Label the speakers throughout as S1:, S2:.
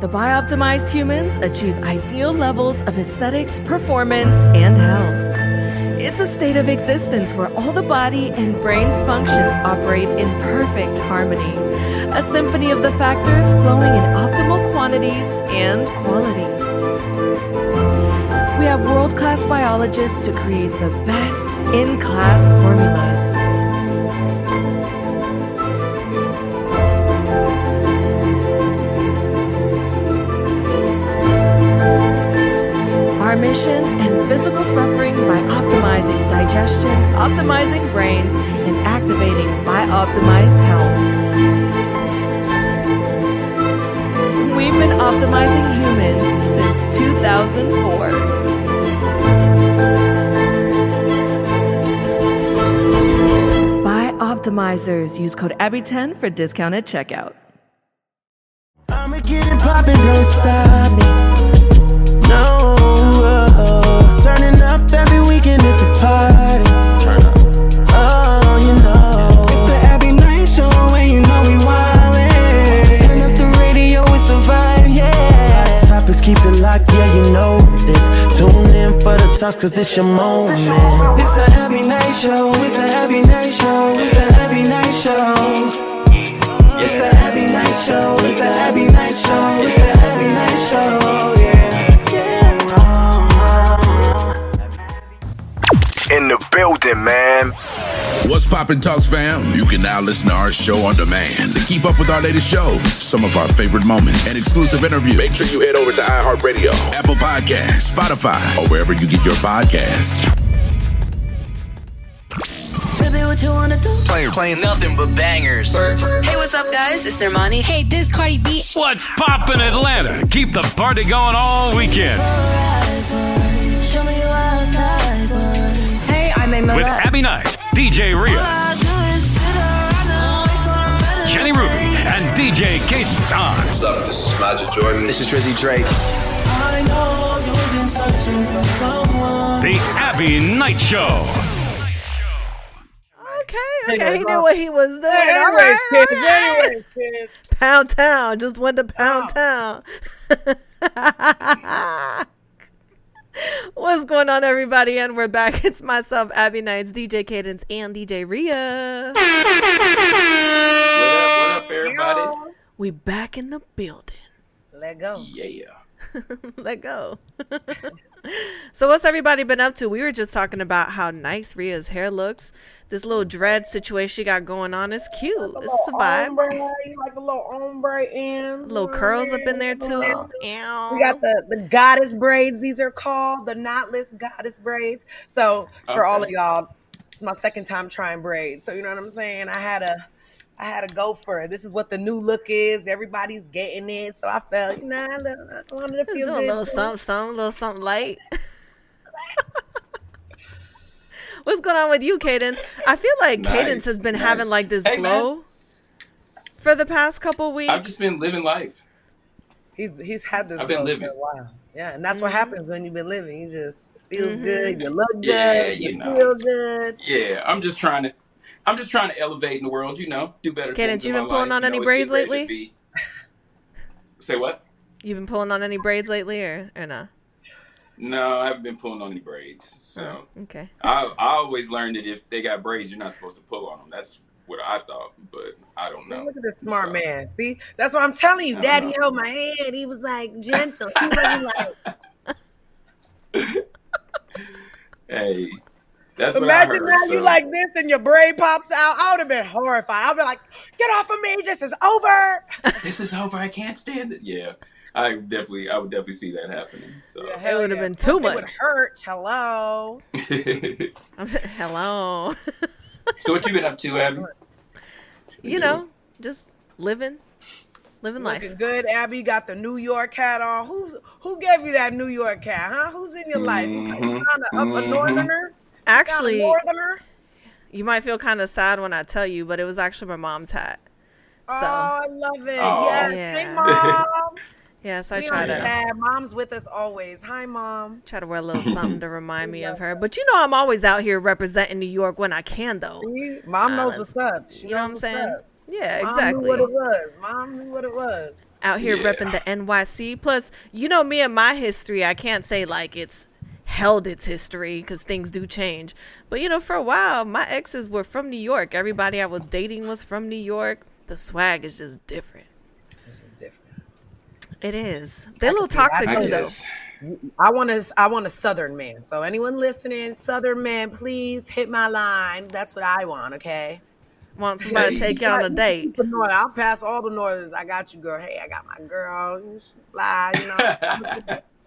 S1: The bioptimized humans achieve ideal levels of aesthetics, performance, and health. It's a state of existence where all the body and brain's functions operate in perfect harmony. A symphony of the factors flowing in optimal quantities and qualities. We have world class biologists to create the best in class formulas. And physical suffering by optimizing digestion, optimizing brains, and activating by optimized health. We've been optimizing humans since 2004. BiOptimizers. Use code ABBY10 for discount at checkout.
S2: Is a party. Turn up. Oh, you know. It's the Abbie Knights Show, and you know we wildin'. Turn up the radio, it's a vibe, yeah. Hot topics, keep it locked, yeah, you know this. Tune in for the talks, cause this your moment. It's a Abbie Knights Show, it's a Abbie Knights Show, it's a Abbie Knights Show. It's the Abbie Knights Show. It's the Abbie Knights Show. The
S3: man.
S4: What's poppin' talks, fam? You can now listen to our show on demand to keep up with our latest shows, some of our favorite moments, and exclusive interviews. Make sure you head over to iHeartRadio, Apple Podcasts, Spotify, or wherever you get your podcasts.
S5: Baby, what you wanna do?
S6: Playing, playing nothing but bangers.
S5: Hey, what's up, guys? It's Armani. Hey, this Cardi B.
S7: What's poppin' Atlanta? Keep the party going all weekend.
S5: Show me you outside,
S7: With Abbie Knight, DJ Ria, Jenny Ruby, and DJ Cadence on.
S8: What's up? This is Magic Jordan.
S6: This is Drizzy Drake.
S2: I know you've been searching for someone.
S7: The Abbie Knights Show.
S1: Okay, okay, he knew what he was doing. All
S9: anyways,
S1: right,
S9: kids,
S1: all right.
S9: anyways, kids.
S1: Pound Town, just went to Pound Town. What's going on, everybody? And we're back. It's myself, Abbie Knights, DJ Cadence, and DJ Ria.
S8: What up, what up, everybody?
S1: We back in the building.
S9: Let go.
S8: Yeah.
S1: Let go. so, what's everybody been up to? We were just talking about how nice Ria's hair looks. This little dread situation she got going on is cute. It's a vibe.
S9: Ombre, like a little ombre ends.
S1: Little curls up in there too.
S9: We got the, the goddess braids. These are called the knotless goddess braids. So for all of y'all, it's my second time trying braids. So you know what I'm saying? I had a I had to go for it. This is what the new look is. Everybody's getting it. So I felt, you know, I li- I wanted to
S1: Just
S9: feel
S1: doing a little
S9: too.
S1: something, something, a little something light. What's going on with you, Cadence? I feel like
S8: Nice,
S1: Cadence has been
S8: nice.
S1: having like this
S8: Hey, man.
S1: glow for the past couple weeks.
S8: I've just been living life.
S9: He's he's had this
S8: I've been living.
S9: for a while. Yeah, and that's what
S1: Mm-hmm.
S9: happens when you've been living. You just feels good, you look good,
S8: Yeah,
S9: you,
S8: you know.
S9: feel good.
S8: Yeah, I'm just trying to I'm just trying to elevate in the world, you know, do better
S1: Cadence,
S8: things in
S1: you
S8: my
S1: been pulling
S8: life,
S1: on
S8: you
S1: any
S8: know, it's
S1: braids
S8: getting ready to
S1: lately?
S8: be- Say what?
S1: You've been pulling on any braids lately, or or no?
S8: No, I haven't been pulling on any braids. So
S1: Oh, okay.
S8: I I always learned that if they got braids, you're not supposed to pull on them. That's what I thought, but I don't
S9: See,
S8: know.
S9: look at this smart
S8: So,
S9: man. See, that's what I'm telling you.
S8: I
S9: Daddy
S8: know.
S9: held my hand. He was like gentle. He wasn't like.
S8: Hey, that's what I
S9: Imagine
S8: heard.
S9: now you like this and your brain pops out. I would have been horrified. I'd be like, "Get off of me! This is over."
S8: this is over. I can't stand it. Yeah, I definitely, I would definitely see that happening. So,
S9: it
S1: would've
S9: yeah.
S1: been too much.
S9: It would hurt. Hello.
S1: I'm saying hello.
S8: so what you been up to, Abbie?
S1: you know, just living, living
S9: Looking
S1: life.
S9: good, Abbie. Got the New York hat on. Who's who gave you that New York hat, huh? Who's in your life? You
S8: Mhm,
S9: kind of up a northerner.
S1: Actually,
S9: northerner.
S1: you might feel kind of sad when I tell you, but it was actually my mom's hat. Oh, so
S9: Oh, I love it.
S8: Oh.
S9: Yes.
S1: Yeah.
S9: Hey, mom.
S1: yes, I
S9: we
S1: try to
S9: understand. Mom's with us always. Hi, mom.
S1: try to wear a little something to remind me of her. But you know, I'm always out here representing New York when I can, though.
S9: See? Mom knows
S1: that's-
S9: what's up. She
S1: you know what I'm saying?
S9: up.
S1: Yeah,
S9: Mom
S1: exactly.
S9: knew what it was. Mom knew what it was.
S1: out here
S8: Yeah.
S1: repping the NYC. Plus, you know me and my history. I can't say like it's held its history because things do change. But you know, for a while, my exes were from New York. Everybody I was dating was from New York. The swag is just different.
S9: This is different.
S1: It is. They're a little toxic
S8: I
S1: too, though.
S9: I want to. I want a Southern man. So anyone listening, Southern man, please hit my line. That's what I want. Okay.
S1: Want somebody to take you on a date?
S9: keep the north. I'll pass all the northers. I got you, girl. Hey, I got my girl. She fly. You know.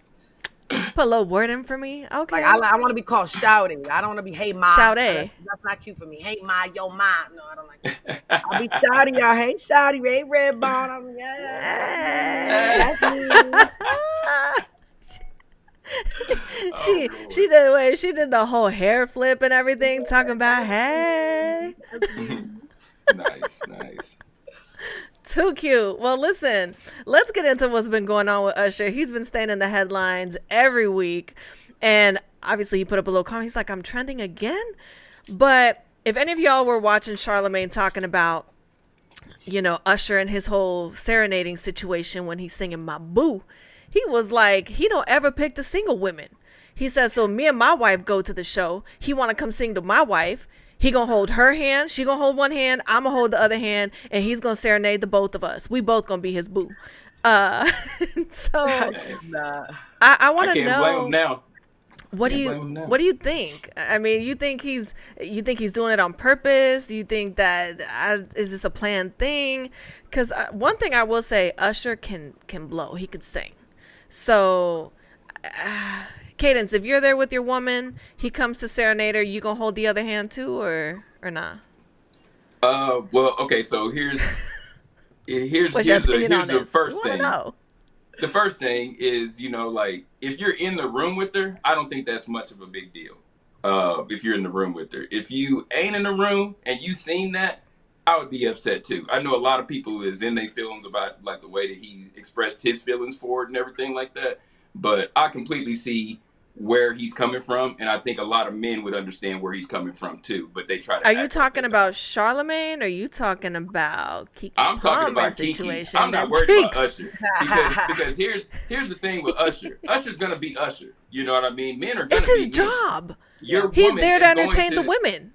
S1: Put a little word in for me. Okay.
S9: Like I, I want to be called shouting. I don't want to be hey ma.
S1: Shouty.
S9: That's, that's not cute for me. Hey ma, yo ma. No, I don't like that. I'll be shouty, y'all. Hey shouty, Ray Red Bone. I'm yeah.
S1: She
S8: Oh,
S1: she did wait, she did the whole hair flip and everything, talking about hey.
S8: nice, nice.
S1: Too cute. Well, listen, let's get into what's been going on with Usher. He's been staying in the headlines every week. And obviously, he put up a little comment. He's like, I'm trending again. But if any of y'all were watching Charlemagne talking about, you know, Usher and his whole serenading situation when he's singing My Boo, he was like, he don't ever pick the single women. He said, so me and my wife go to the show. He want to come sing to my wife. He gonna hold her hand. She gonna hold one hand. I'm gonna hold the other hand, and he's gonna serenade the both of us. We both gonna be his boo. Uh, so
S9: Nah.
S1: I, I
S8: I
S1: want to
S8: blame
S1: know
S8: him now.
S1: what do you
S8: blame him now.
S1: what do you think? I mean, you think he's you think he's doing it on purpose? You think that uh, is this a planned thing? Because uh, one thing I will say, Usher can can blow. He could sing. So, uh, Cadence, if you're there with your woman, he comes to serenade her. You gonna hold the other hand too, or or not?
S8: Uh, well, okay. So here's here's
S1: What's
S8: here's the here's the first thing.
S1: know.
S8: The first thing is, you know, like if you're in the room with her, I don't think that's much of a big deal. Uh, if you're in the room with her, if you ain't in the room and you seen that, I would be upset too. I know a lot of people is in their feelings about like the way that he expressed his feelings for it and everything like that. But I completely see where he's coming from, and I think a lot of men would understand where he's coming from too. But they try to.
S1: Are you talking about Charlemagne? Or are you talking about Keke
S8: I'm talking
S1: Palmer
S8: about Keke.
S1: situation?
S8: I'm not worried
S1: Jinx?
S8: about Usher because because here's here's the thing with Usher. Usher's gonna be Usher. You know what I mean? Men are gonna
S1: It's his
S8: be
S1: job.
S8: Your
S1: He's there to entertain the women.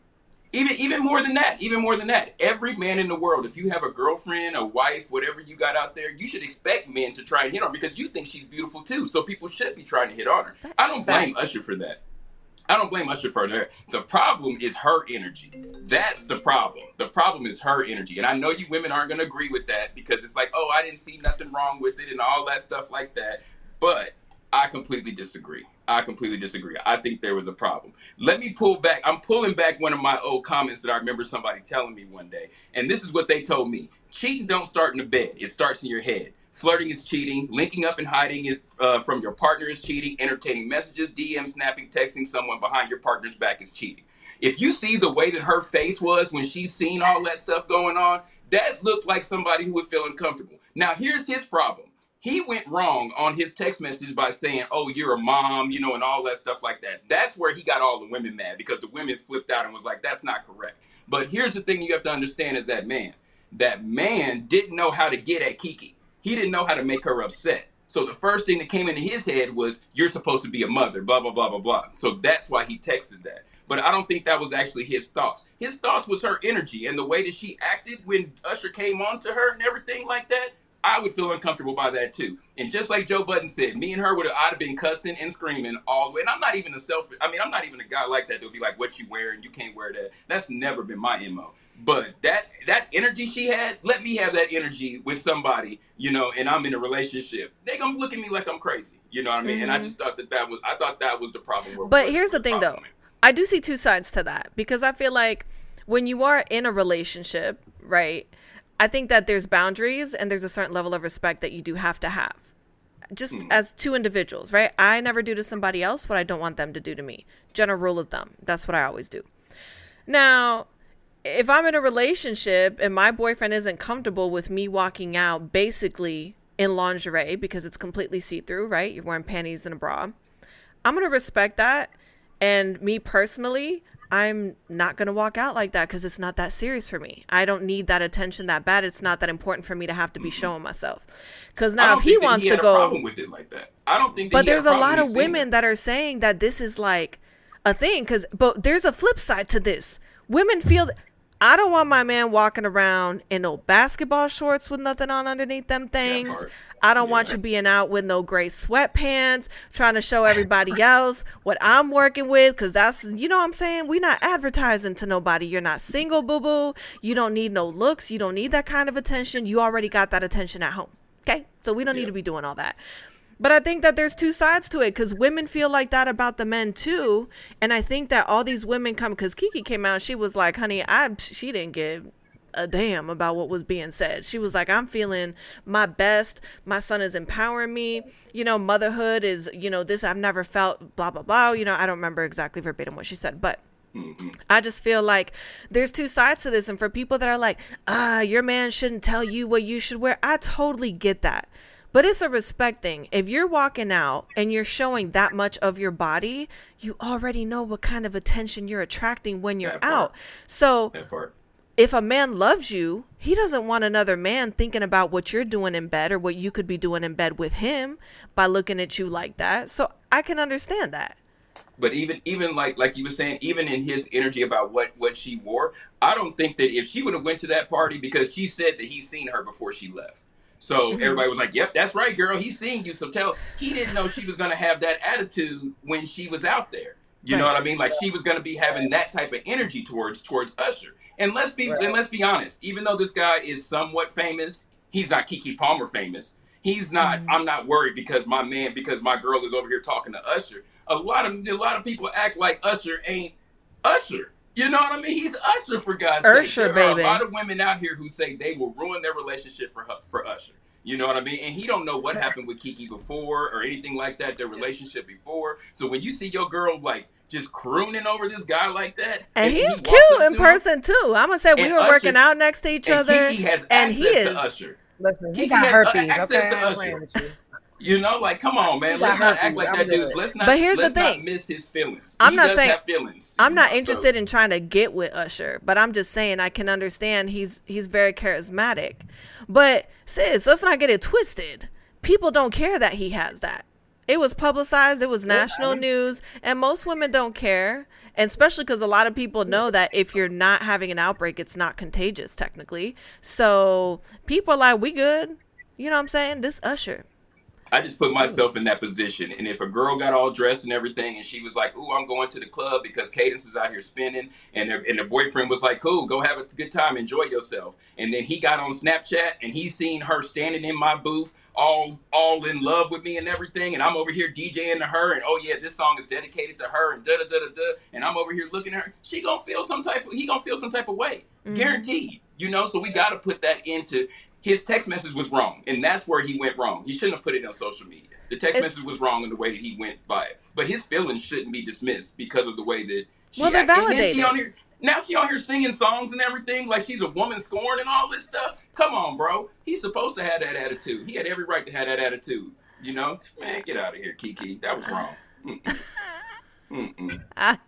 S8: Even even more than that, even more than that. Every man in the world, if you have a girlfriend, a wife, whatever you got out there, you should expect men to try and hit on her because you think she's beautiful too. So people should be trying to hit on her. I don't blame Usher for that. I don't blame Usher for that. The problem is her energy. That's the problem. The problem is her energy. And I know you women aren't going to agree with that because it's like, oh, I didn't see nothing wrong with it and all that stuff like that. But I completely disagree. I completely disagree. I think there was a problem. Let me pull back. I'm pulling back one of my old comments that I remember somebody telling me one day. And this is what they told me cheating don't start in the bed, it starts in your head. Flirting is cheating. Linking up and hiding it uh, from your partner is cheating. Entertaining messages, DM, snapping, texting someone behind your partner's back is cheating. If you see the way that her face was when she's seen all that stuff going on, that looked like somebody who would feel uncomfortable. Now, here's his problem. He went wrong on his text message by saying, "Oh, you're a mom," you know, and all that stuff like that. That's where he got all the women mad because the women flipped out and was like, "That's not correct." But here's the thing you have to understand: is that man, that man didn't know how to get at Keke. He didn't know how to make her upset. So the first thing that came into his head was, "You're supposed to be a mother," blah blah blah blah blah. So that's why he texted that. But I don't think that was actually his thoughts. His thoughts was her energy and the way that she acted when Usher came on to her and everything like that. I would feel uncomfortable by that too. And just like Joe Budden said, me and her would have I'd have been cussing and screaming all the way. And I'm not even a self I mean, I'm not even a guy like that that would be like, what you wearing, you can't wear that. That's never been my MO. But that that energy she had, let me have that energy with somebody, you know, and I'm in a relationship. They gonna look at me like I'm crazy, you know what I mean? And I just thought that that was I thought that was the problem.
S1: Mm-hmm. But here's the thing, though. I do see two sides to that because I feel like when you are in a relationship, right? I think that there's boundaries and there's a certain level of respect that you do have to have. Just hmm. as two individuals, right? I never do to somebody else what I don't want them to do to me. General rule of thumb. That's what I always do. Now, if I'm in a relationship and my boyfriend isn't comfortable with me walking out basically in lingerie because it's completely see through, right? You're wearing panties and a bra. I'm going to respect that. And me personally, I'm not going to walk out like that because it's not that serious for me. I don't need that attention that bad. It's not that important for me to have to be mm-hmm. showing myself. Because now, if he wants
S8: he
S1: to
S8: a
S1: go,
S8: problem with it like that. I don't think.
S1: But there's a
S8: problem
S1: lot of
S8: it
S1: women that are saying that this is like a thing. Because, but there's a flip side to this. Women feel. I don't want my man walking around in no basketball shorts with nothing on underneath them things. I don't want you being out with no gray sweatpants, trying to show everybody else what I'm working with. Because that's, you know what I'm saying? We're not advertising to nobody. You're not single, boo boo. You don't need no looks. You don't need that kind of attention. You already got that attention at home. Okay? So we don't need to be doing all that. But I think that there's two sides to it because women feel like that about the men too. And I think that all these women come because Keke came out, she was like, honey, I she didn't give a damn about what was being said. She was like, I'm feeling my best. My son is empowering me. You know, motherhood is, you know, this I've never felt, blah, blah, blah. You know, I don't remember exactly verbatim what she said, but I just feel like there's two sides to this. And for people that are like, ah, your man shouldn't tell you what you should wear, I totally get that. But it's a respect thing. If you're walking out and you're showing that much of your body, you already know what kind of attention you're attracting when you're out. So if a man loves you, he doesn't want another man thinking about what you're doing in bed or what you could be doing in bed with him by looking at you like that. So I can understand that.
S8: But even even like like you were saying, even in his energy about what what she wore, I don't think that if she would have went to that party because she said that he seen her before she left. So
S1: Mm-hmm.
S8: everybody was like, "Yep, that's right, girl. He's seeing you." So tell he didn't know she was going to have that attitude when she was out there. You know what I mean? Like she was going to be having that type of energy towards towards Usher. And let's be
S9: Right.
S8: and let's be honest. Even though this guy is somewhat famous, he's not Keke Palmer famous. He's not.
S1: Mm-hmm.
S8: I'm not worried because my man, because my girl is over here talking to Usher. A lot of a lot of people act like Usher ain't Usher. You know what I mean? He's Usher for God's sake.
S1: Usher,
S8: There are
S1: baby.
S8: a lot of women out here who say they will ruin their relationship for for Usher. You know what I mean? And he don't know what happened with Keke before or anything like that. Their relationship before. So when you see your girl like just crooning over this guy like that,
S1: And
S8: he
S1: he's
S8: walks
S1: cute in
S8: to her,
S1: person too. I'm gonna say we were
S8: Usher-
S1: working out next to each
S8: and
S1: other,
S8: Keke has
S1: and
S8: access
S1: he is.
S8: to Usher.
S9: Listen, he
S8: Keke
S9: got
S8: has,
S9: herpes.
S8: access
S9: Okay,
S8: to
S9: I'm
S8: Usher.
S9: Playing with you.
S8: You know, like, come on, man. Let's not act like
S9: I'm
S8: that, dude. Let's not.
S1: But here's the
S8: let's not
S1: thing.
S8: miss his feelings.
S1: I'm
S8: he
S1: not
S8: does
S1: saying-
S8: have feelings.
S1: I'm not
S8: know, so-
S1: interested in trying to get with Usher, but I'm just saying I can understand he's he's very charismatic. But sis, let's not get it twisted. People don't care that he has that. It was publicized, it was national news, and most women don't care. And especially because a lot of people know that if you're not having an outbreak, it's not contagious technically. So people are like, we good. You know what I'm saying? This Usher.
S8: I just put mm. myself in that position. And if a girl got all dressed and everything, and she was like, "Ooh, I'm going to the club because Cadence is out here spinning," and her, and the boyfriend was like, "Cool, go have a good time, enjoy yourself," and then he got on Snapchat and he seen her standing in my booth, all all in love with me and everything, and I'm over here DJing to her, and oh yeah, this song is dedicated to her, and da da da da da, and I'm over here looking at her. She gonna feel some type of he gonna feel some type of way, mm-hmm. guaranteed. You know, so we got to put that into his text message was wrong, and that's where he went wrong. He shouldn't have put it on social media. The text
S1: It's-
S8: message was wrong in the way that he went by it, but his feelings shouldn't be dismissed because of the way that she
S1: Well, they're. Validated.
S8: she on here, now she on here singing songs and everything like she's a woman scorned and all this stuff. Come on, bro. He's supposed to have that attitude. He had every right to have that attitude. You know, man, get out of here, Keke. That was wrong. Mm-mm. Mm-mm.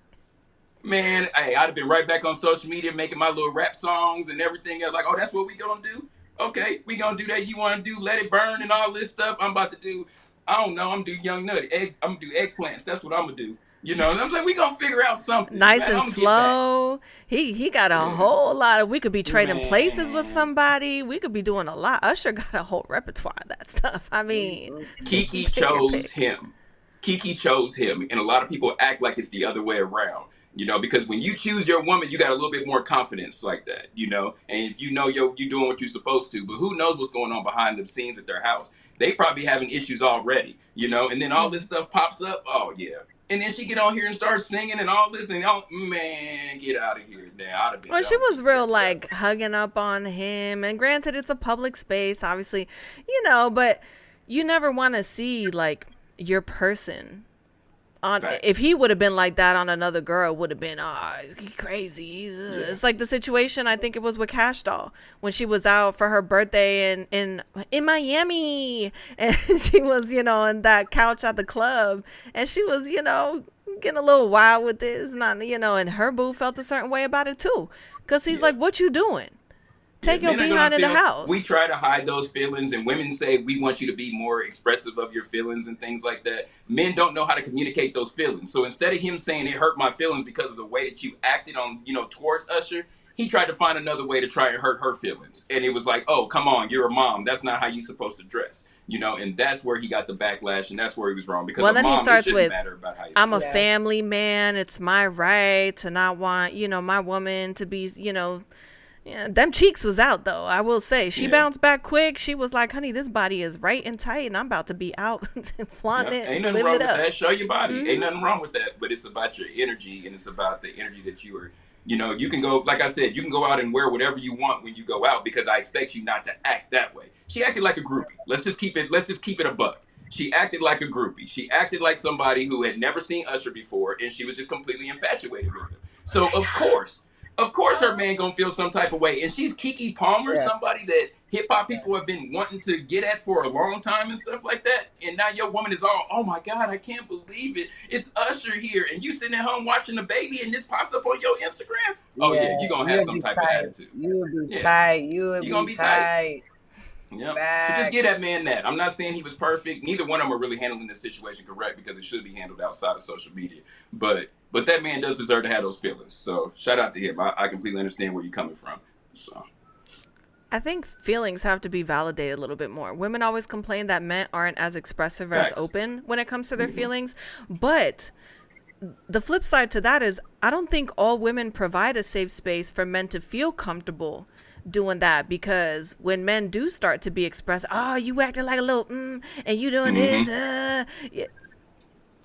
S8: Man, hey, I'd have been right back on social media making my little rap songs and everything. else. Like, oh, that's what we gonna do? Okay, we gonna do that. You wanna do Let It Burn and all this stuff? I'm about to do, I don't know, I'm gonna do Young Nutty. Egg, I'm gonna do eggplants. That's what I'm gonna do. You know, and I'm like, we gonna figure out something.
S1: nice
S8: man.
S1: and
S8: I'ma get back.
S1: slow. He he got a whole lot of. We could be trading places with somebody. We could be doing a lot. Usher got a whole repertoire of that stuff. I mean, Keke
S8: chose him. Keke chose him, and a lot of people act like it's the other way around. You know, because when you choose your woman, you got a little bit more confidence like that. You know, and if you know you're you doing what you're supposed to, but who knows what's going on behind the scenes at their house? They probably having issues already. You know, and then all mm-hmm. this stuff pops up. Oh yeah. And then she get on here and start singing and all this and all man, get out of here. Now I'd
S1: well, she was real like hugging up on him. And granted, it's a public space, obviously, you know, but you never want to see like your person. On
S8: Facts.
S1: if he would have been like that on another girl, would have been ah crazy. Ugh. It's like the situation I think it was with Kash Doll when she was out for her birthday in in in Miami, and she was you know on that couch at the club, and she was you know getting a little wild with this. Not, you know, and her boo felt a certain way about it too. Cause he's like, what you doing? Take your
S8: men are
S1: behind in
S8: gonna
S1: the house.
S8: We try to hide those feelings, and women say we want you to be more expressive of your feelings and things like that. Men don't know how to communicate those feelings. So instead of him saying it hurt my feelings because of the way that you acted on, you know, towards Usher, he tried to find another way to try and hurt her feelings. And it was like, oh, come on, you're a mom. That's not how you're supposed to dress. You know, and that's where he got the backlash, and that's where he was wrong. Because
S1: Well, then he
S8: mom, it
S1: starts with,
S8: matter about how you
S1: I'm a
S9: Yeah.
S1: family man. It's my right to not want, you know, my woman to be, you know, yeah, them cheeks was out though. I will say she
S8: Yeah.
S1: bounced back quick. She was like, "Honey, this body is right and tight, and I'm about to be out and flaunting
S8: Yeah,
S1: it,
S8: ain't nothing wrong
S1: it
S8: with
S1: up."
S8: that. Show your body.
S1: Mhm.
S8: Ain't nothing wrong with that. But it's about your energy and it's about the energy that you are. You know, you can go, like I said, you can go out and wear whatever you want when you go out because I expect you not to act that way. She acted like a groupie. Let's just keep it. Let's just keep it a buck. She acted like a groupie. She acted like somebody who had never seen Usher before, and she was just completely infatuated with him. So of course, of course, her uh-huh. man gonna feel some type of way. And she's Keke Palmer,
S9: Yeah.
S8: somebody that hip hop people have been wanting to get at for a long time and stuff like that. And now your woman is all, oh my god, I can't believe it. It's Usher here, and you sitting at home watching the baby, and this pops up on your Instagram. Oh yeah, you're gonna have some type
S9: tight.
S8: of attitude.
S9: You would be
S8: Yeah.
S9: tight. You would
S8: You
S9: be,
S8: gonna be tight.
S9: tight.
S8: Yeah. So just get that man that. I'm not saying he was perfect. Neither one of them are really handling this situation correct because it should be handled outside of social media. But but that man does deserve to have those feelings. So shout out to him. I, I completely understand where you're coming from. So
S1: I think feelings have to be validated a little bit more. Women always complain that men aren't as expressive or as open when it comes to their
S8: Mhm.
S1: feelings, but the flip side to that is I don't think all women provide a safe space for men to feel comfortable doing that because when men do start to be expressed, oh, you acting like a little, mm, and you doing this, uh, yeah.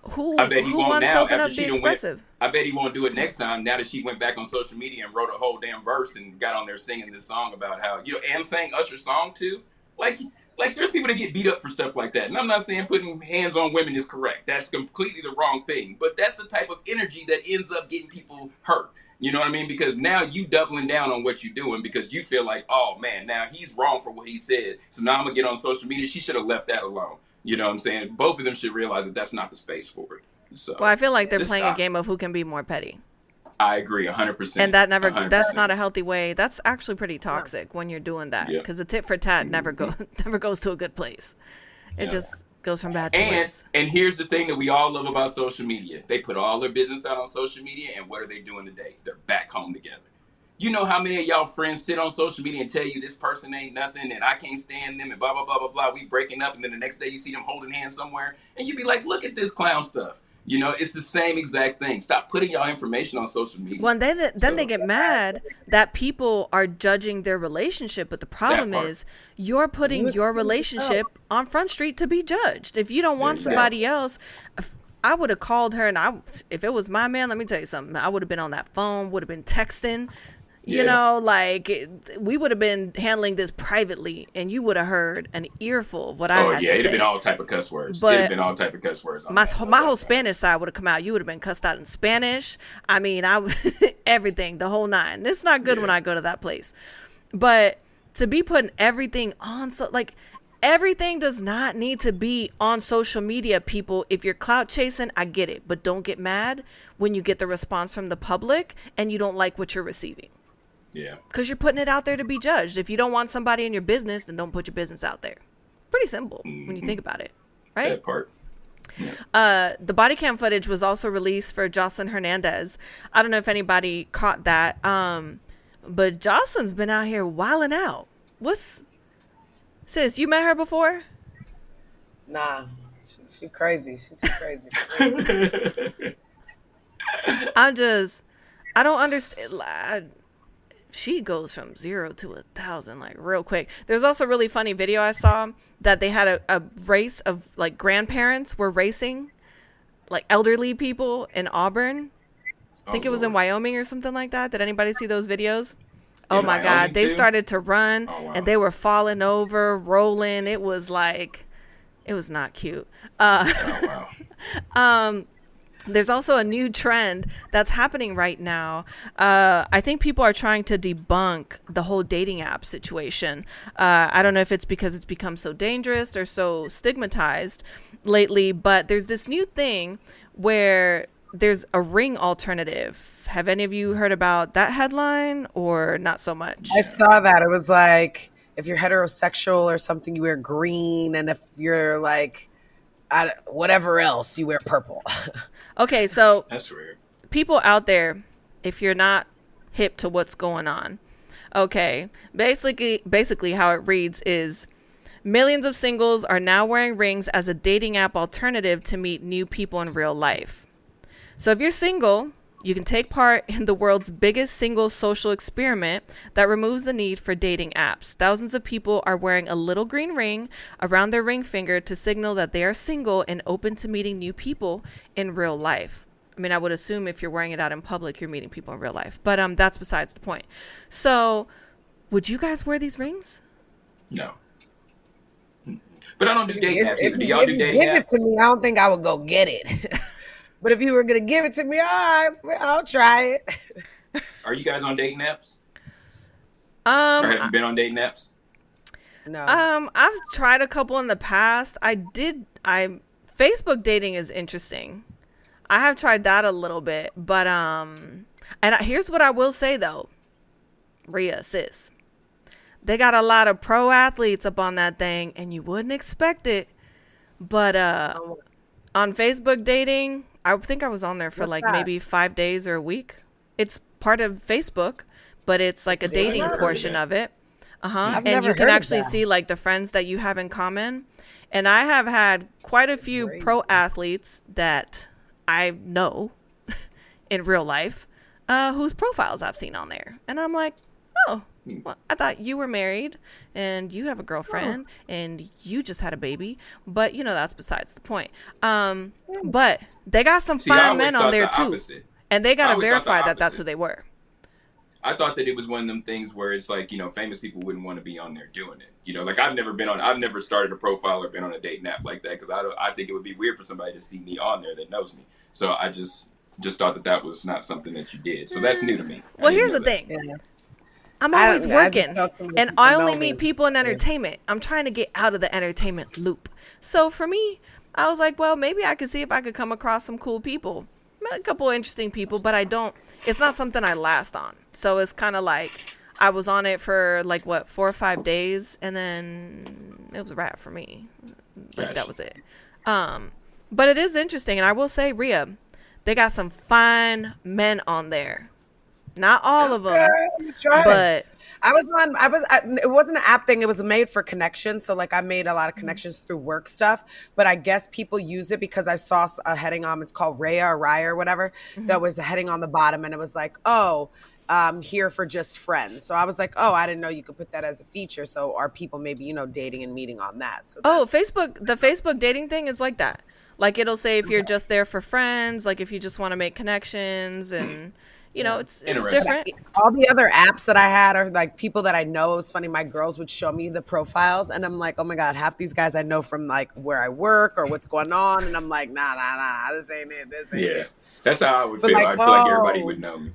S1: who
S8: I bet he
S1: who
S8: won't
S1: wants to
S8: now
S1: open
S8: after
S1: up
S8: she
S1: be
S8: done went.
S1: expressive?
S8: I bet he won't do it next time. Now that she went back on social media and wrote a whole damn verse and got on there singing this song about how you know and sang Usher's song too. Like like there's people that get beat up for stuff like that. And I'm not saying putting hands on women is correct. That's completely the wrong thing. But that's the type of energy that ends up getting people hurt. You know what I mean? Because now you doubling down on what you're doing because you feel like, oh man, now he's wrong for what he said. So now I'm gonna get on social media. She should have left that alone. You know what I'm saying? Both of them should realize that that's not the space for it. So
S1: Well, I feel like they're playing
S8: stop.
S1: a game of who can be more petty.
S8: I agree, hundred percent.
S1: and that never
S8: 100%.
S1: that's not a healthy way that's actually pretty toxic when you're doing that
S8: Yeah.
S1: because the tit for tat mm-hmm. never goes never goes to a good place it
S8: Yeah.
S1: just goes from bad to
S8: And
S1: worse
S8: and here's the thing that we all love about social media: they put all their business out on social media, and what are they doing today? They're back home together. You know how many of y'all friends sit on social media and tell you this person ain't nothing, and I can't stand them, and blah blah blah blah blah. We breaking up, and then the next day you see them holding hands somewhere, and you be like, "Look at this clown stuff." You know, it's the same exact thing. Stop putting y'all information on social media.
S1: well and then, then they get mad that people are judging their relationship but the problem
S8: part.
S1: is you're putting
S9: You
S1: your
S9: exclude
S1: relationship on front street to be judged if you don't want
S8: you go.
S1: somebody else I would have called her, and I, if it was my man, let me tell you something. I would have been on that phone, would have been texting, you
S8: Yeah.
S1: know, like we would have been handling this privately, and you would have heard an earful of what I
S8: oh
S1: had
S8: yeah, it'd
S1: say.
S8: have been all type of cuss words.
S1: But
S8: it'd have been all type of cuss words.
S1: my
S8: that.
S1: my whole Spanish side would have come out. You would have been cussed out in Spanish. I mean, I everything, the whole nine. It's not good when I go to that place, but to be putting everything on so like everything does not need to be on social media. People, if you're clout chasing, I get it, but don't get mad when you get the response from the public and you don't like what you're receiving
S8: Yeah.
S1: because you're putting it out there to be judged. If you don't want somebody in your business, then don't put your business out there. Pretty simple when you think about it, right?
S8: That part.
S1: Uh, the body cam footage was also released for Jocelyn Hernandez. I don't know if anybody caught that, um, but Jocelyn's been out here wilding out. What's sis? You met her before?
S9: Nah, she, she crazy. She too crazy.
S1: I'm just, I don't understand. She goes from zero to a thousand like real quick. There's also a really funny video I saw that they had a, a race of like grandparents were racing, like elderly people in Auburn. I think
S8: Oh,
S1: it was in Wyoming or something like that. Did anybody see those videos? Oh
S8: In
S1: my God.
S8: Wyoming,
S1: They started to run
S8: Oh, wow.
S1: and they were falling over, rolling. It was like, it was not cute. Uh,
S8: Oh wow.
S1: there's also a new trend that's happening right now. Uh, I think people are trying to debunk the whole dating app situation. Uh, I don't know if it's because it's become so dangerous or so stigmatized lately, but there's this new thing where there's a ring alternative. Have any of you heard about that headline or not so much?
S9: I saw that. It was like if you're heterosexual or something, you wear green, and if you're like I, whatever else, you wear purple.
S1: Okay, so
S8: That's weird.
S1: people out there, if you're not hip to what's going on, okay, basically, basically how it reads is millions of singles are now wearing rings as a dating app alternative to meet new people in real life. So if you're single, you can take part in the world's biggest single social experiment that removes the need for dating apps. Thousands of people are wearing a little green ring around their ring finger to signal that they are single and open to meeting new people in real life. I mean, I would assume if you're wearing it out in public, you're meeting people in real life, but um, that's besides the point. So, would you guys wear these rings?
S8: No. But I don't do dating
S9: If-
S8: apps
S9: if
S8: either. Do
S9: you-
S8: y'all
S9: if
S8: do
S9: you
S8: dating
S9: give it to me, I don't think I would go get it. but if you were gonna give it to me, all right, I'll try it.
S8: Are you guys on dating apps?
S1: Um,
S8: or have you been on dating apps?
S9: No,
S1: Um, I've tried a couple in the past. I did. I Facebook dating is interesting. I have tried that a little bit, but um, and I, here's what I will say though, Ria sis, they got a lot of pro athletes up on that thing, and you wouldn't expect it. But uh,
S9: Oh.
S1: on Facebook dating, I think I was on there for
S9: What's
S1: like
S9: that?
S1: maybe five days or a week. It's part of Facebook, but it's like a dating portion of it. Uh huh. And you can actually see like the friends that you have in common. And I have had quite a few
S9: Great.
S1: pro athletes that I know in real life uh, whose profiles I've seen on there. And I'm like. Well, I thought you were married and you have a girlfriend and you just had a baby. But, you know, that's besides the point. Um, but they got some
S8: See,
S1: fine men on there
S8: the
S1: too.
S8: opposite.
S1: And they got to
S8: always the
S1: verify that that's who they were.
S8: I thought that it was one of them things where it's like, you know, famous people wouldn't want to be on there doing it. You know, like I've never been on, I've never started a profile or been on a dating app like that because I don't, I think it would be weird for somebody to see me on there that knows me. So I just, just thought that that was not something that you did. So that's new to me.
S1: Well, here's the
S8: that.
S1: thing.
S9: Yeah.
S1: I'm always
S9: I
S1: working,
S9: felt
S1: and I only
S9: me.
S1: meet people in entertainment. I'm trying to get out of the entertainment loop. So for me, I was like, well, maybe I could see if I could come across some cool people, Met a couple interesting people, but I don't. It's not something I last on. So it's kind of like I was on it for like what four or five days, and then it was a wrap for me. Like that was it. Um, but it is interesting, and I will say, Ria, they got some fine men on there. Not all of them, but
S9: I was on. I was. I, it wasn't an app thing. It was made for connections. So like, I made a lot of mm-hmm. connections through work stuff. But I guess people use it because I saw a heading on. It's called Raya or Raya or whatever. Mm-hmm. That was heading on the bottom, and it was like, oh. Um, here for just friends. So I was like, oh, I didn't know you could put that as a feature. So are people maybe you know dating and meeting on that? So
S1: Oh, Facebook, the Facebook dating thing is like that. Like it'll say if you're just there for friends, like if you just want to make connections mm-hmm. and you know, it's it's different.
S9: all the other apps that I had are like people that I know. It was funny. My girls would show me the profiles, and I'm like, oh my god, half these guys I know from like where I work or what's going on, and I'm like, nah, nah, nah, this ain't it. This ain't
S8: Yeah.
S9: it.
S8: That's how I would
S9: But
S8: feel.
S9: like,
S8: I feel like everybody
S9: oh.
S8: would know me.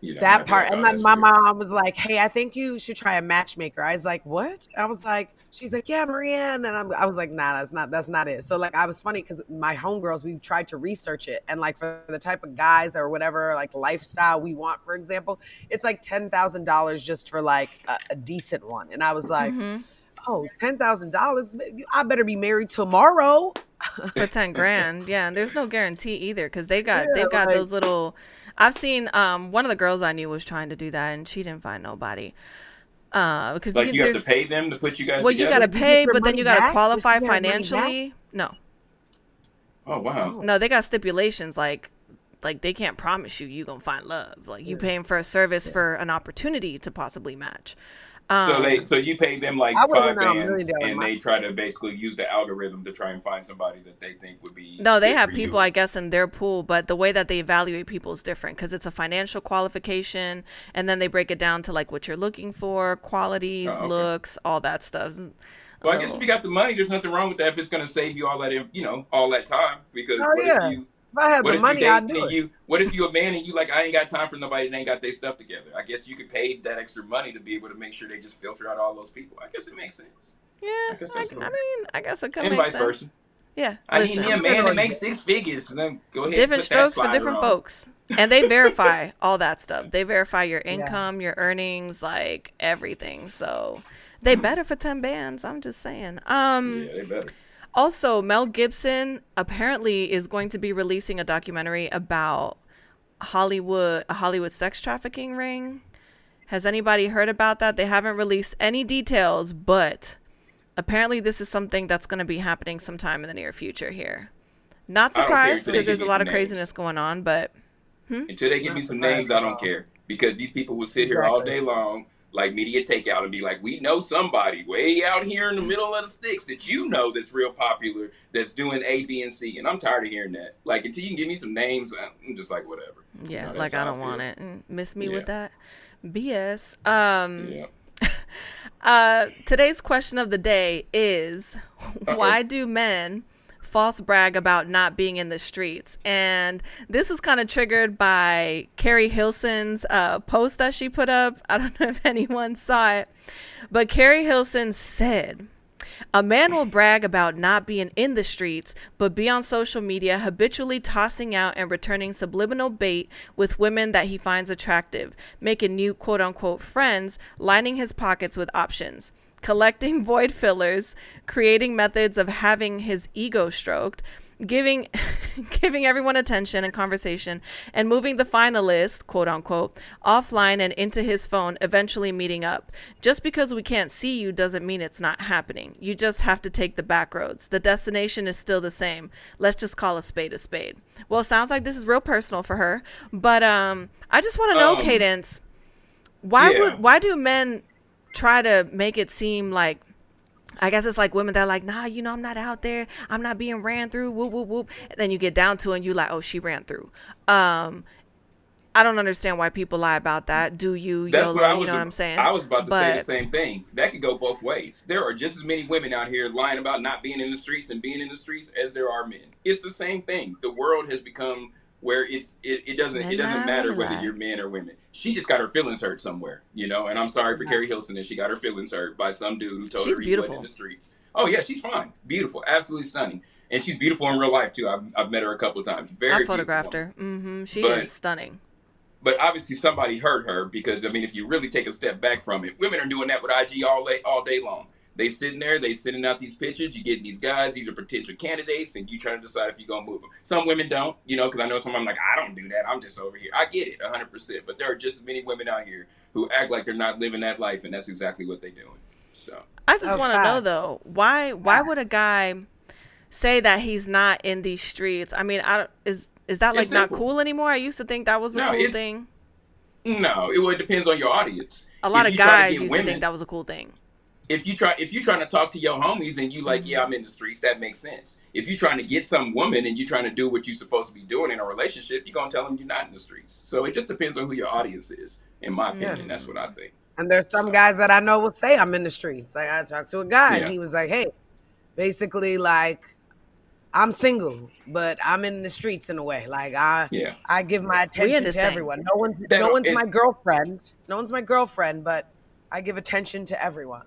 S8: You know,
S9: That part, and then my
S8: weird.
S9: mom was like, "Hey, I think you should try a matchmaker." I was like, "What?" I was like, "She's like, yeah, Maria," and then I'm, I was like, "Nah, that's not that's not it." So like, I was funny because my homegirls, we tried to research it, and like for the type of guys or whatever like lifestyle we want, for example, it's like ten thousand dollars just for like a, a decent one, and I was like,
S1: Mhm.
S9: "Oh, ten thousand dollars? I better be married tomorrow."
S1: for 10 grand. Yeah, and there's no guarantee either because they got
S9: Yeah,
S1: they've got
S9: like-
S1: those little I've seen um one of the girls I knew was trying to do that and she didn't find nobody. Uh because
S8: Like you have to pay them to put you guys
S1: Well, you got to pay,
S9: your
S1: but then you got to
S9: back?
S1: qualify
S9: Does she get her money back?
S1: financially. No.
S8: Oh wow.
S1: No, they got stipulations like like they can't promise you you going to find love. Like you paying for a service for an opportunity to possibly match. Um,
S8: So they, so you pay them like five
S9: went out a
S8: bands,
S9: dollar
S8: and
S9: month.
S8: they try to basically use the algorithm to try and find somebody that they think would be.
S1: No, they have
S8: for you.
S1: people, I guess, in their pool, but the way that they evaluate people is different because it's a financial qualification, and then they break it down to like what you're looking for, qualities,
S8: Oh, okay.
S1: looks, all that stuff.
S8: Well, I guess if you got the money, there's nothing wrong with that. If it's going to save you all that, you know, all that time, because
S9: Oh,
S8: what
S9: yeah.
S8: if you,
S9: If I had
S8: what
S9: the
S8: if
S9: money,
S8: you
S9: I'd do it.
S8: you, what if you a man and you like, I ain't got time for nobody that ain't got their stuff together. I guess you could pay that extra money to be able to make sure they just filter out all those people. I guess it makes sense.
S1: Yeah,
S8: guess
S1: I,
S8: that's
S1: I
S8: cool.
S1: mean, I guess it could
S8: and
S1: make
S8: vice
S1: sense.
S8: versa.
S1: Yeah,
S8: I
S1: listen.
S8: need me a man that makes six figures. And then go ahead.
S1: different
S8: put that
S1: strokes for different
S8: on.
S1: folks and they verify all that stuff they verify your income your earnings like everything so they better for 10 bands i'm just saying um
S8: Yeah, they better.
S1: Also mel gibson apparently is going to be releasing a documentary about hollywood a hollywood sex trafficking ring. Has anybody heard about that? They haven't released any details but apparently this is something that's going to be happening sometime in the near future here. Not
S8: I don't care.
S1: Surprised because there's a lot of
S8: names.
S1: craziness going on but hmm?
S8: Until they give me some names, I don't care. Because these people will sit here all day long like media takeout and be like, "We know somebody way out here in the middle of the sticks that you know that's real popular that's doing A, B, and C." And I'm tired of hearing that. Like until you can give me some names, I'm just like, whatever.
S1: Yeah,
S8: You know,
S1: like I don't
S8: feel.
S1: want it. Mm, Miss me
S8: Yeah.
S1: with that BS. Um
S8: Yeah.
S1: uh today's question of the day is why do men false brag about not being in the streets? And this was kind of triggered by Keri Hilson's uh post that she put up. I don't know if anyone saw it, but Keri Hilson said a man will brag about not being in the streets, but be on social media habitually tossing out and returning subliminal bait with women that he finds attractive, making new quote unquote friends, lining his pockets with options, collecting void fillers, creating methods of having his ego stroked, giving giving everyone attention and conversation and moving the finalist quote unquote offline and into his phone eventually meeting up. Just because we can't see you doesn't mean it's not happening. You just have to take the back roads. The destination is still the same. Let's just call a spade a spade. Well it sounds like this is real personal for her but um i just want to know
S8: Um,
S1: cadence why
S8: yeah.
S1: would why do men try to make it seem like I guess it's like women that are like, nah, you know, I'm not out there. I'm not being ran through. Whoop, whoop, whoop. And then you get down to it and you like, oh, she ran through. Um, I don't understand why people lie about that. Do you,
S8: That's
S1: YOLO?
S8: what I was.
S1: you know what I'm saying?
S8: I was about to say the same thing. That could go both ways. There are just as many women out here lying about not being in the streets and being in the streets as there are men. It's the same thing. The world has become where it's it, it doesn't it doesn't matter whether you're men or women. She just got her feelings hurt somewhere, you know. And I'm sorry for Keri Hilson that she got her feelings hurt by some dude who told
S1: She's
S8: her he
S1: beautiful.
S8: in the streets. Oh yeah, she's fine, beautiful, absolutely stunning, and she's beautiful in real life too. I've, I've met her a couple of times. Very
S1: I photographed her. hmm She
S8: But-
S1: is stunning.
S8: but obviously somebody hurt her because I mean, if you really take a step back from it, women are doing that with IG all day, all day long. They sitting there, they sending out these pictures. You get these guys; these are potential candidates, and you trying to decide if you're gonna move them. Some women don't, you know, because I know some. I'm like, I don't do that. I'm just over here. I get it, 100. percent But there are just as many women out here who act like they're not living that life, and that's exactly what they're doing. So
S1: I just
S9: Oh,
S1: want to know though, why why would a guy say that he's not in these streets? I mean, I don't, is is that like not cool anymore? I used to think that was a
S8: No,
S1: cool thing.
S8: no, it, well, it depends on your audience.
S1: A lot
S8: If
S1: of
S8: you try to
S1: guys
S8: get
S1: used to think that was a cool thing.
S8: If you try if you're trying to talk to your homies and you like
S1: Mm-hmm.
S8: yeah i'm in the streets that makes sense if you're trying to get some woman and you're trying to do what you're supposed to be doing in a relationship you're going to tell them you're not in the streets so it just depends on who your audience is in my opinion
S9: Yeah.
S8: that's what i think
S9: And there's some guys that I know will say I'm in the streets. Like I talked to a guy
S8: Yeah.
S9: and he was like, "Hey, basically like I'm single, but I'm in the streets in a way. Like I
S8: yeah
S9: I give my attention to everyone. No one's
S8: That-
S9: no one's
S8: it-
S9: my girlfriend. No one's my girlfriend, but I give attention to everyone."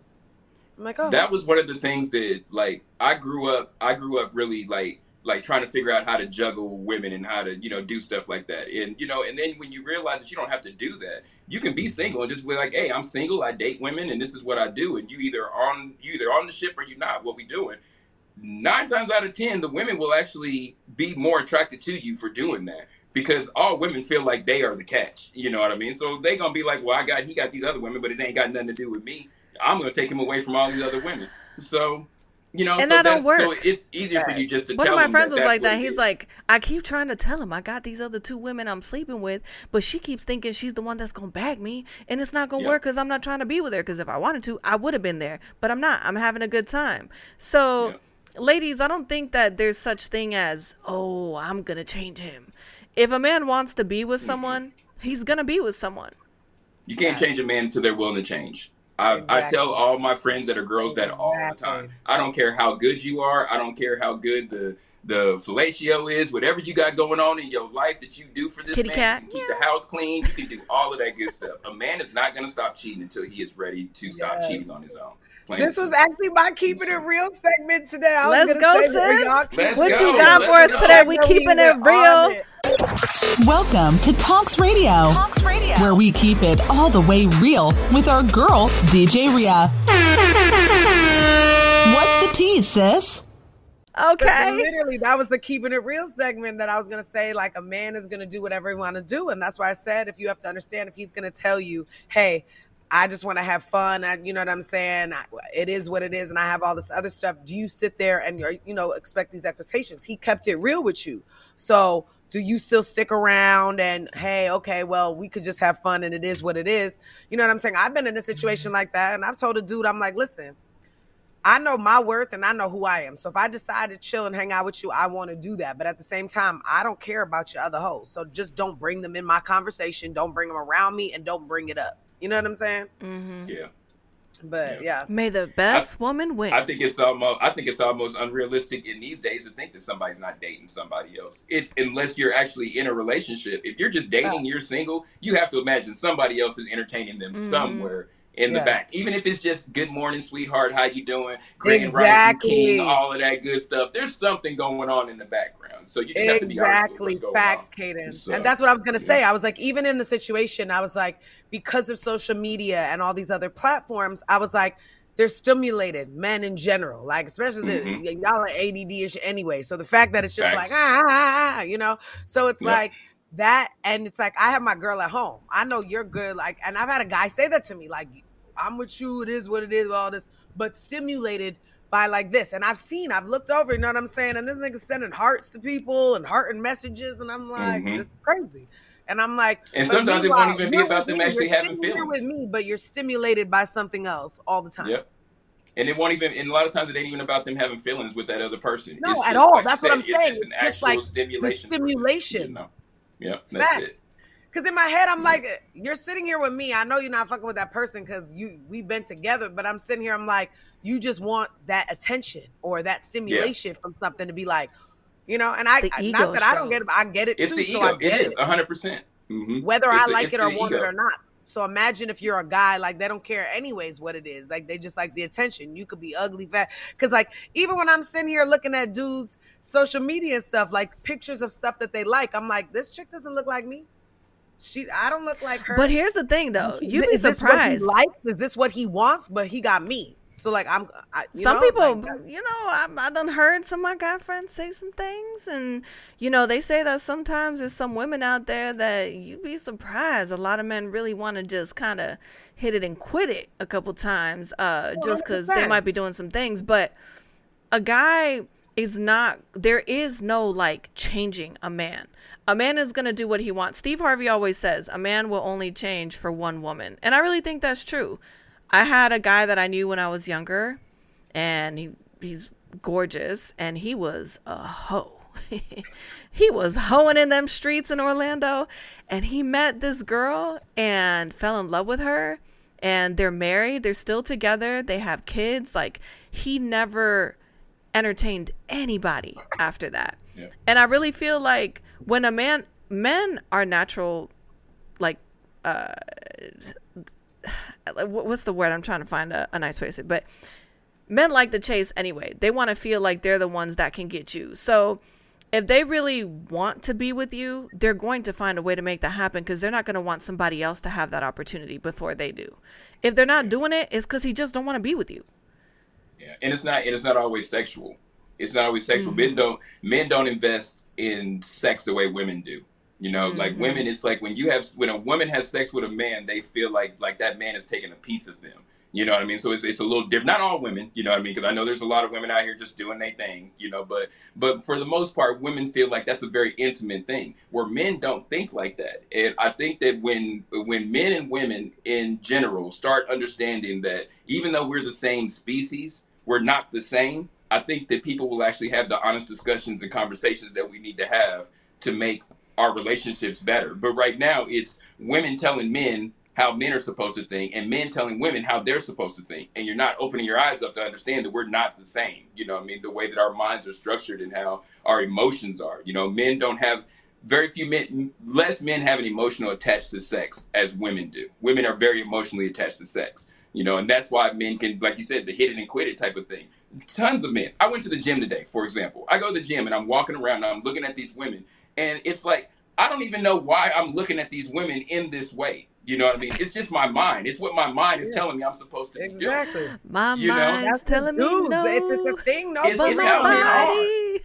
S9: I'm like, "Oh,
S8: that was one of the things that like i grew up i grew up really like like trying to figure out how to juggle women and how to you know do stuff like that. And you know and then when you realize that you don't have to do that you can be single and just be like hey i'm single i date women and this is what i do. And you either on you either on the ship or you're not what we doing. Nine times out of ten the women will actually be more attracted to you for doing that because all women feel like they are the catch you know what i mean? So they gonna be like well i got he got these other women but it ain't got nothing to do with me i'm gonna take him away from all these other women so you know
S1: And
S8: so
S1: that don't
S8: that's- so it's easier for you just to
S1: One of my friends
S8: that
S1: was like that. He's
S8: is.
S1: like, I keep trying to tell him I got these other two women I'm sleeping with, but she keeps thinking she's the one that's gonna bag me, and it's not gonna
S8: Yeah.
S1: work because I'm not trying to be with her. Because if I wanted to, I would have been there, but I'm not. I'm having a good time. So, ladies, I don't think that there's such thing as oh, I'm gonna change him. If a man wants to be with
S8: Mm-hmm.
S1: someone, he's gonna be with someone.
S8: You can't change a man until they're willing to change. I, I tell all my friends that are girls that all the time. I don't care how good you are. I don't care how good the the fellatio is. Whatever you got going on in your life that you do for this
S1: Kitty
S8: man,
S1: cat.
S8: you can keep the house clean. You can do all of that good stuff. A man is not going to stop cheating until he is ready to stop
S9: Yes.
S8: cheating on his own. Plain
S9: This was actually my keeping it real segment today. I
S1: Let's
S9: gonna
S1: go,
S9: say
S1: sis.
S9: y'all
S8: Let's
S1: what
S8: go.
S1: you got for us
S8: Let's
S1: today?
S8: go.
S1: We
S9: We're
S1: keeping it real.
S9: it.
S3: Welcome to Talks Radio,
S10: Talks Radio.
S3: where we keep it all the way real with our girl, DJ Ria. What's the tea, sis?
S1: Okay.
S9: Literally, that was the keeping it real segment that I was gonna say. Like a man is gonna do whatever he want to do, and that's why I said if you have to understand if he's gonna tell you, hey. I just want to have fun. I, you know what I'm saying? I, it is what it is, and I have all this other stuff. Do you sit there and you're, you know expect these expectations? He kept it real with you, so do you still stick around? And hey, okay, well, we could just have fun, and it is what it is. You know what I'm saying? I've been in a situation mm-hmm. like that, and I've told a dude, I'm like, listen, I know my worth and I know who I am. So if I decide to chill and hang out with you, I want to do that. But at the same time, I don't care about your other hoes. So just don't bring them in my conversation. Don't bring them around me and don't bring it up. You know what I'm saying?
S1: Mm-hmm.
S8: Yeah.
S9: But yeah.
S1: May the best woman win.
S8: I think it's almost I think it's almost unrealistic in these days to think that somebody's not dating somebody else. It's unless you're actually in a relationship. If you're just dating, you're single, you have to imagine somebody else is entertaining them
S1: Mhm.
S8: somewhere in the back. Even if it's just good morning, sweetheart, how you doing? Grand Rising
S9: Exactly.
S8: King, all of that good stuff. There's something going on in the background. So you just have to be honest
S9: Exactly. Facts,
S8: on.
S9: Cadence.
S8: So,
S9: and that's what I was gonna
S8: yeah.
S9: say. I was like, even in the situation, I was like, because of social media and all these other platforms, I was like, they're stimulated, men in general. Like, especially
S8: Mhm.
S9: the, y'all are ADD-ish anyway. So the fact that it's just
S8: Facts.
S9: like, ah, ah, ah, you know, so it's
S8: Yeah.
S9: like that, and it's like I have my girl at home. I know you're good, like, and I've had a guy say that to me, like, I'm with you. It is what it is. All this, but stimulated by like this. And I've seen, I've looked over. You know what I'm saying? And this nigga sending hearts to people and heart and messages, and I'm like,
S8: Mhm.
S9: this is crazy. And I'm like,
S8: And sometimes it won't even be
S9: you're
S8: about them
S9: me,
S8: actually
S9: you're
S8: having
S9: sitting here with me, but you're stimulated by something else all the time.
S8: Yep. And it won't even, and a lot of times it ain't even about them having feelings with that other person.
S9: No,
S8: It's
S9: at all.
S8: like
S9: That's what I'm saying.
S8: just an
S9: It's just
S8: actual
S9: like the
S8: stimulation. them,
S9: stimulation.
S8: You know? Yep, that's
S9: Facts.
S8: it.
S9: Because in my head, I'm like, you're sitting here with me. I know you're not fucking with that person because you we've been together, but I'm sitting here. I'm like, you just want that attention or that stimulation from something to be like, you know. And I,
S1: The
S9: I-
S1: ego
S9: not that I don't get it, but I get it
S8: It's
S9: too.
S8: the
S9: so
S8: ego.
S9: I
S8: It
S9: get
S8: is hundred percent. Mm-hmm.
S9: whether I
S8: It's the-
S9: like
S8: it's
S9: it or
S8: the
S9: want it or not. So imagine if you're a guy like they don't care anyways what it is. Like they just like the attention. You could be ugly, fat. Because like even when I'm sitting here looking at dudes' social media and stuff, like pictures of stuff that they like, I'm like, this chick doesn't look like me. She, I don't look like her.
S1: but here's the thing, though. You'd be
S9: Is this what he
S1: surprised.
S9: likes? Is this what he wants? But he got me. So like I'm. I,
S1: some
S9: know,
S1: people,
S9: like,
S1: you know, I, I done heard some of my guy friends say some things, and you know, they say that sometimes there's some women out there that you'd be surprised. A lot of men really want to just kind of hit it and quit it a couple times, uh, just because they might be doing some things. But a guy is not. There is no like changing a man. A man is gonna do what he wants. Steve Harvey always says a man will only change for one woman, and I really think that's true. I had a guy that I knew when I was younger, and he he's gorgeous, and he was a hoe. he was hoeing in them streets in Orlando, and he met this girl and fell in love with her, and they're married. They're still together. They have kids. Like he never entertained anybody after that.
S8: Yeah.
S1: And I really feel like when a man men are natural like uh what's the word I'm trying to find a, a nice way to say it, but men like the chase anyway. They want to feel like they're the ones that can get you. So if they really want to be with you, they're going to find a way to make that happen because they're not going to want somebody else to have that opportunity before they do. If they're not doing it, it's because he just don't want to be with you.
S8: Yeah, and it's not and it's not always sexual. It's not always sexual.
S1: Mm-hmm.
S8: Men don't men don't invest in sex the way women do. You know, like
S1: Mm-hmm.
S8: women, it's like when you have when a woman has sex with a man, they feel like like that man is taking a piece of them. You know what I mean? So it's, it's a little different. Not all women, you know what I mean? Because I know there's a lot of women out here just doing their thing, you know. But but for the most part, women feel like that's a very intimate thing. Where men don't think like that. And I think that when when men and women in general start understanding that even though we're the same species, we're not the same. I think that people will actually have the honest discussions and conversations that we need to have to make our relationships better. But right now, it's women telling men how men are supposed to think and men telling women how they're supposed to think. And you're not opening your eyes up to understand that we're not the same. You know I mean? The way that our minds are structured and how our emotions are. You know, men don't have very few men less men have an emotional attached to sex as women do. Women are very emotionally attached to sex. You know, and that's why men can, like you said, the hit it and quit it type of thing. Tons of men. I went to the gym today, for example. I go to the gym and I'm walking around and I'm looking at these women, and it's like I don't even know why I'm looking at these women in this way. You know what I mean? It's just my mind. It's what my mind is
S9: Yeah.
S8: telling me I'm supposed to be
S9: Exactly.
S1: My
S8: You know?
S1: mind's
S9: That's the
S1: telling me no.
S9: It's, it's a thing. No,
S8: It's-
S1: but
S8: it's
S1: my
S8: how men are.
S1: body.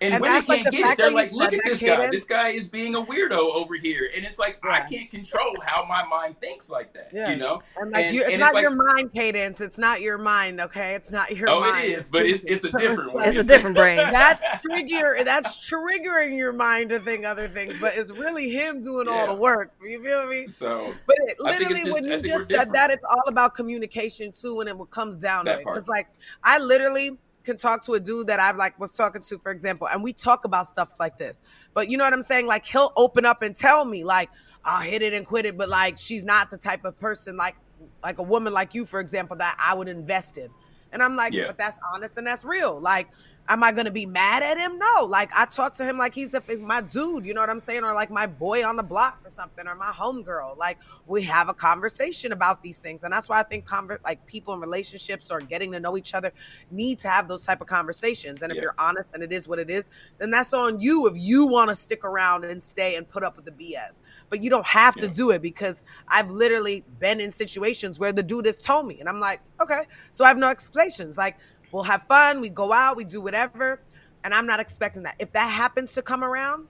S8: Doing. And,
S9: And
S8: women can't
S9: the
S8: get it. They're like, look at
S9: that
S8: this guy. This guy is being a weirdo over here. And it's like, I can't control how my mind thinks like that.
S9: Yeah.
S8: You know?
S9: And like
S8: And-
S9: you, it's
S8: and
S9: not
S8: like-
S9: your mind cadence. It's not your mind. Okay, it's not your
S8: Oh,
S9: mind.
S8: it is, but it's it's a different one.
S1: It's a different brain.
S9: That's trigger. That's triggering your mind to think other things, but it's really him doing all the work. You feel me?
S8: So
S9: But it,
S8: I think it's
S9: literally,
S8: just-
S9: when you just said
S8: different.
S9: that, it's all about communication too, and it comes down to
S8: That
S9: it. Because like, I literally can talk to a dude that I've like was talking to, for example, and we talk about stuff like this. But you know what I'm saying? Like, he'll open up and tell me, like, I'll hit it and quit it, but like, she's not the type of person like, like a woman like you, for example, that I would invest in. And I'm like,
S8: Yeah.
S9: but that's honest and that's real. Like, am I gonna be mad at him? No. Like, I talk to him like he's the, my dude. You know what I'm saying? Or like my boy on the block or something, or my homegirl. Like, we have a conversation about these things, and that's why I think conver- like people in relationships or getting to know each other need to have those type of conversations. And if
S8: Yeah.
S9: you're honest and it is what it is, then that's on you if you want to stick around and stay and put up with the BS. But you don't have to do it because I've literally been in situations where the dude has told me, and I'm like, okay, so I have no explanations. Like, we'll have fun, we go out, we do whatever, and I'm not expecting that. If that happens to come around,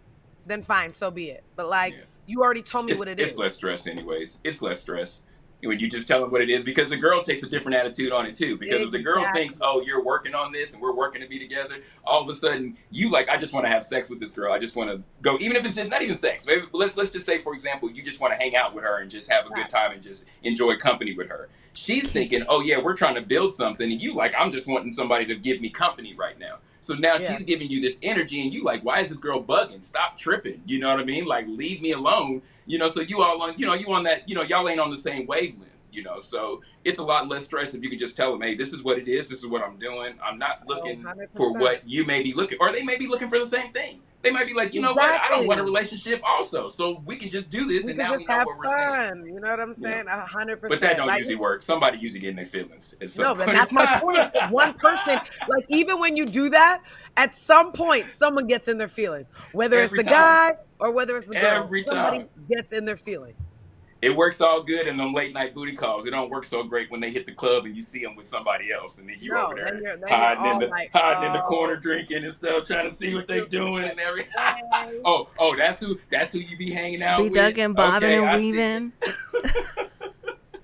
S9: then fine, so be it. But like,
S8: Yeah.
S9: you already told me
S8: it's,
S9: what it
S8: it's
S9: is.
S8: less stress anyways. It's less stress. When you just tell them what it is, because the girl takes a different attitude on it too. Because if the girl thinks, "Oh, you're working on this and we're working to be together," all of a sudden you like, "I just want to have sex with this girl. I just want to go, even if it's just, not even sex. Maybe let's let's just say, for example, you just want to hang out with her and just have a good time and just enjoy company with her. She's thinking, "Oh yeah, we're trying to build something," and you like, "I'm just wanting somebody to give me company right now." So now
S9: Yeah.
S8: she's giving you this energy, and you like, "Why is this girl bugging? Stop tripping." You know what I mean? Like, leave me alone. You know, so you all on, you know, you on that, you know, y'all ain't on the same wavelength. You know, so it's a lot less stress if you can just tell them, "Hey, this is what it is. This is what I'm doing. I'm not looking
S9: 100%.
S8: for what you may be looking, or they may be looking for the same thing. They might be like, you know what? I don't want a relationship, also. So we can just do this,
S9: We
S8: and now we know
S9: have
S8: what we're saying.
S9: fun. You know what I'm saying? A hundred percent.
S8: But that don't
S9: Like,
S8: usually work. Somebody usually get in their feelings.
S9: No, but that's my point. One person, like even when you do that, at some point, someone gets in their feelings. Whether
S8: Every
S9: it's the
S8: time.
S9: guy or whether it's the girl,
S8: Every
S9: somebody
S8: time.
S9: gets in their feelings.
S8: It works all good in them late night booty calls. It don't work so great when they hit the club and you see them with somebody else, and then you're
S9: No,
S8: over there
S9: then you're- then you're
S8: hiding in the
S9: like,
S8: hiding in the
S9: oh.
S8: corner drinking and stuff, trying to see what they're doing and everything. oh, oh, that's who that's who you be hanging out
S1: Be
S8: with.
S1: ducking, bobbing,
S8: Okay,
S1: and weaving.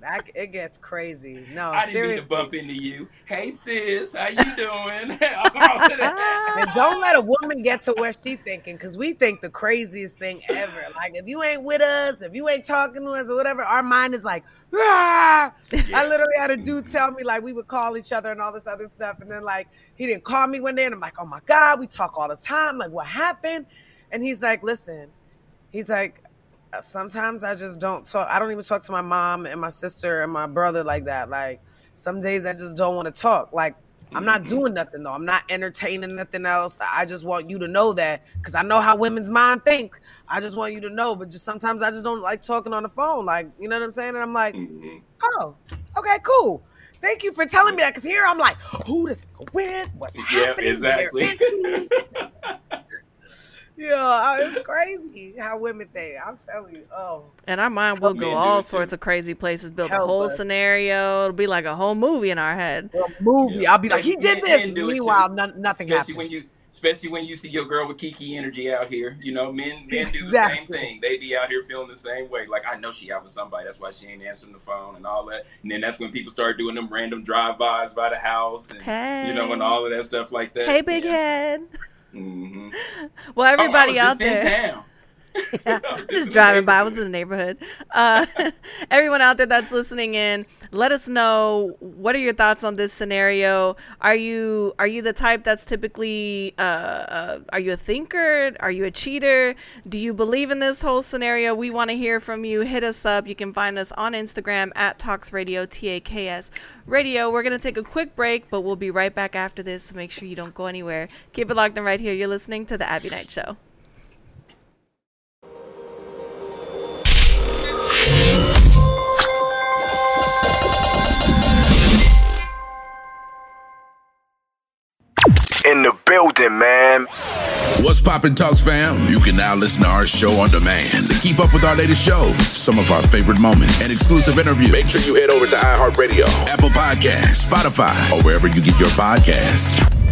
S9: That it gets crazy. No,
S8: I didn't
S9: seriously.
S8: mean to bump into you. Hey sis, how you doing? All of that.
S9: And don't let a woman get to where she thinking, because we think the craziest thing ever. Like if you ain't with us, if you ain't talking to us or whatever, our mind is like, "Rah!" I literally had a dude tell me like we would call each other and all this other stuff, and then like he didn't call me one day, and I'm like, oh my god, we talk all the time. Like what happened? And he's like, listen, he's like, "Uh, sometimes I just don't talk. I don't even talk to my mom and my sister and my brother like that. Like some days I just don't want to talk. Like I'm not doing nothing though. I'm not entertaining nothing else. I just want you to know that because I know how women's mind think. I just want you to know, but just sometimes I just don't like talking on the phone. Like, you know what I'm saying? And I'm like,
S8: Mhm.
S9: oh, okay, cool. Thank you for telling me that. Cause here I'm like, who this with? What's
S8: Yep,
S9: happening?
S8: Exactly.
S9: is yeah, it's crazy how women think. I'm telling you. Oh,
S1: And our mind will go all
S8: it, too.
S1: sorts of crazy places, build a whole
S9: us.
S1: scenario. It'll be like a whole movie in our head.
S9: a movie.
S8: Yeah.
S9: I'll be like, he did
S8: Men-
S9: this.
S8: men do.
S9: Meanwhile, none, nothing
S8: especially
S9: happened.
S8: when you especially when you see your girl with Keke energy out here. You know, men men do the
S9: Exactly.
S8: same thing. They be out here feeling the same way. Like I know she out with somebody. That's why she ain't answering the phone and all that. And then that's when people start doing them random drive bys by the house and
S1: Hey.
S8: you know and all of that stuff like that.
S1: Hey, big head.
S8: Mm-hmm.
S1: Well, everybody out there. Yeah, just driving by. I was in the neighborhood. Uh, everyone out there that's listening in, let us know what are your thoughts on this scenario. Are you are you the type that's typically uh, uh, are you a thinker? Are you a cheater? Do you believe in this whole scenario? We want to hear from you. Hit us up. You can find us on Instagram at Talks Radio T A K S Radio. We're gonna take a quick break, but we'll be right back after this. So make sure you don't go anywhere. Keep it locked in right here. You're listening to the Abbie Knight Show.
S6: In the building, man.
S4: What's poppin' Talks fam? You can now listen to our show on demand. To keep up with our latest shows, some of our favorite moments, and exclusive interviews, make sure you head over to iHeartRadio, Apple Podcasts, Spotify, or wherever you get your podcasts.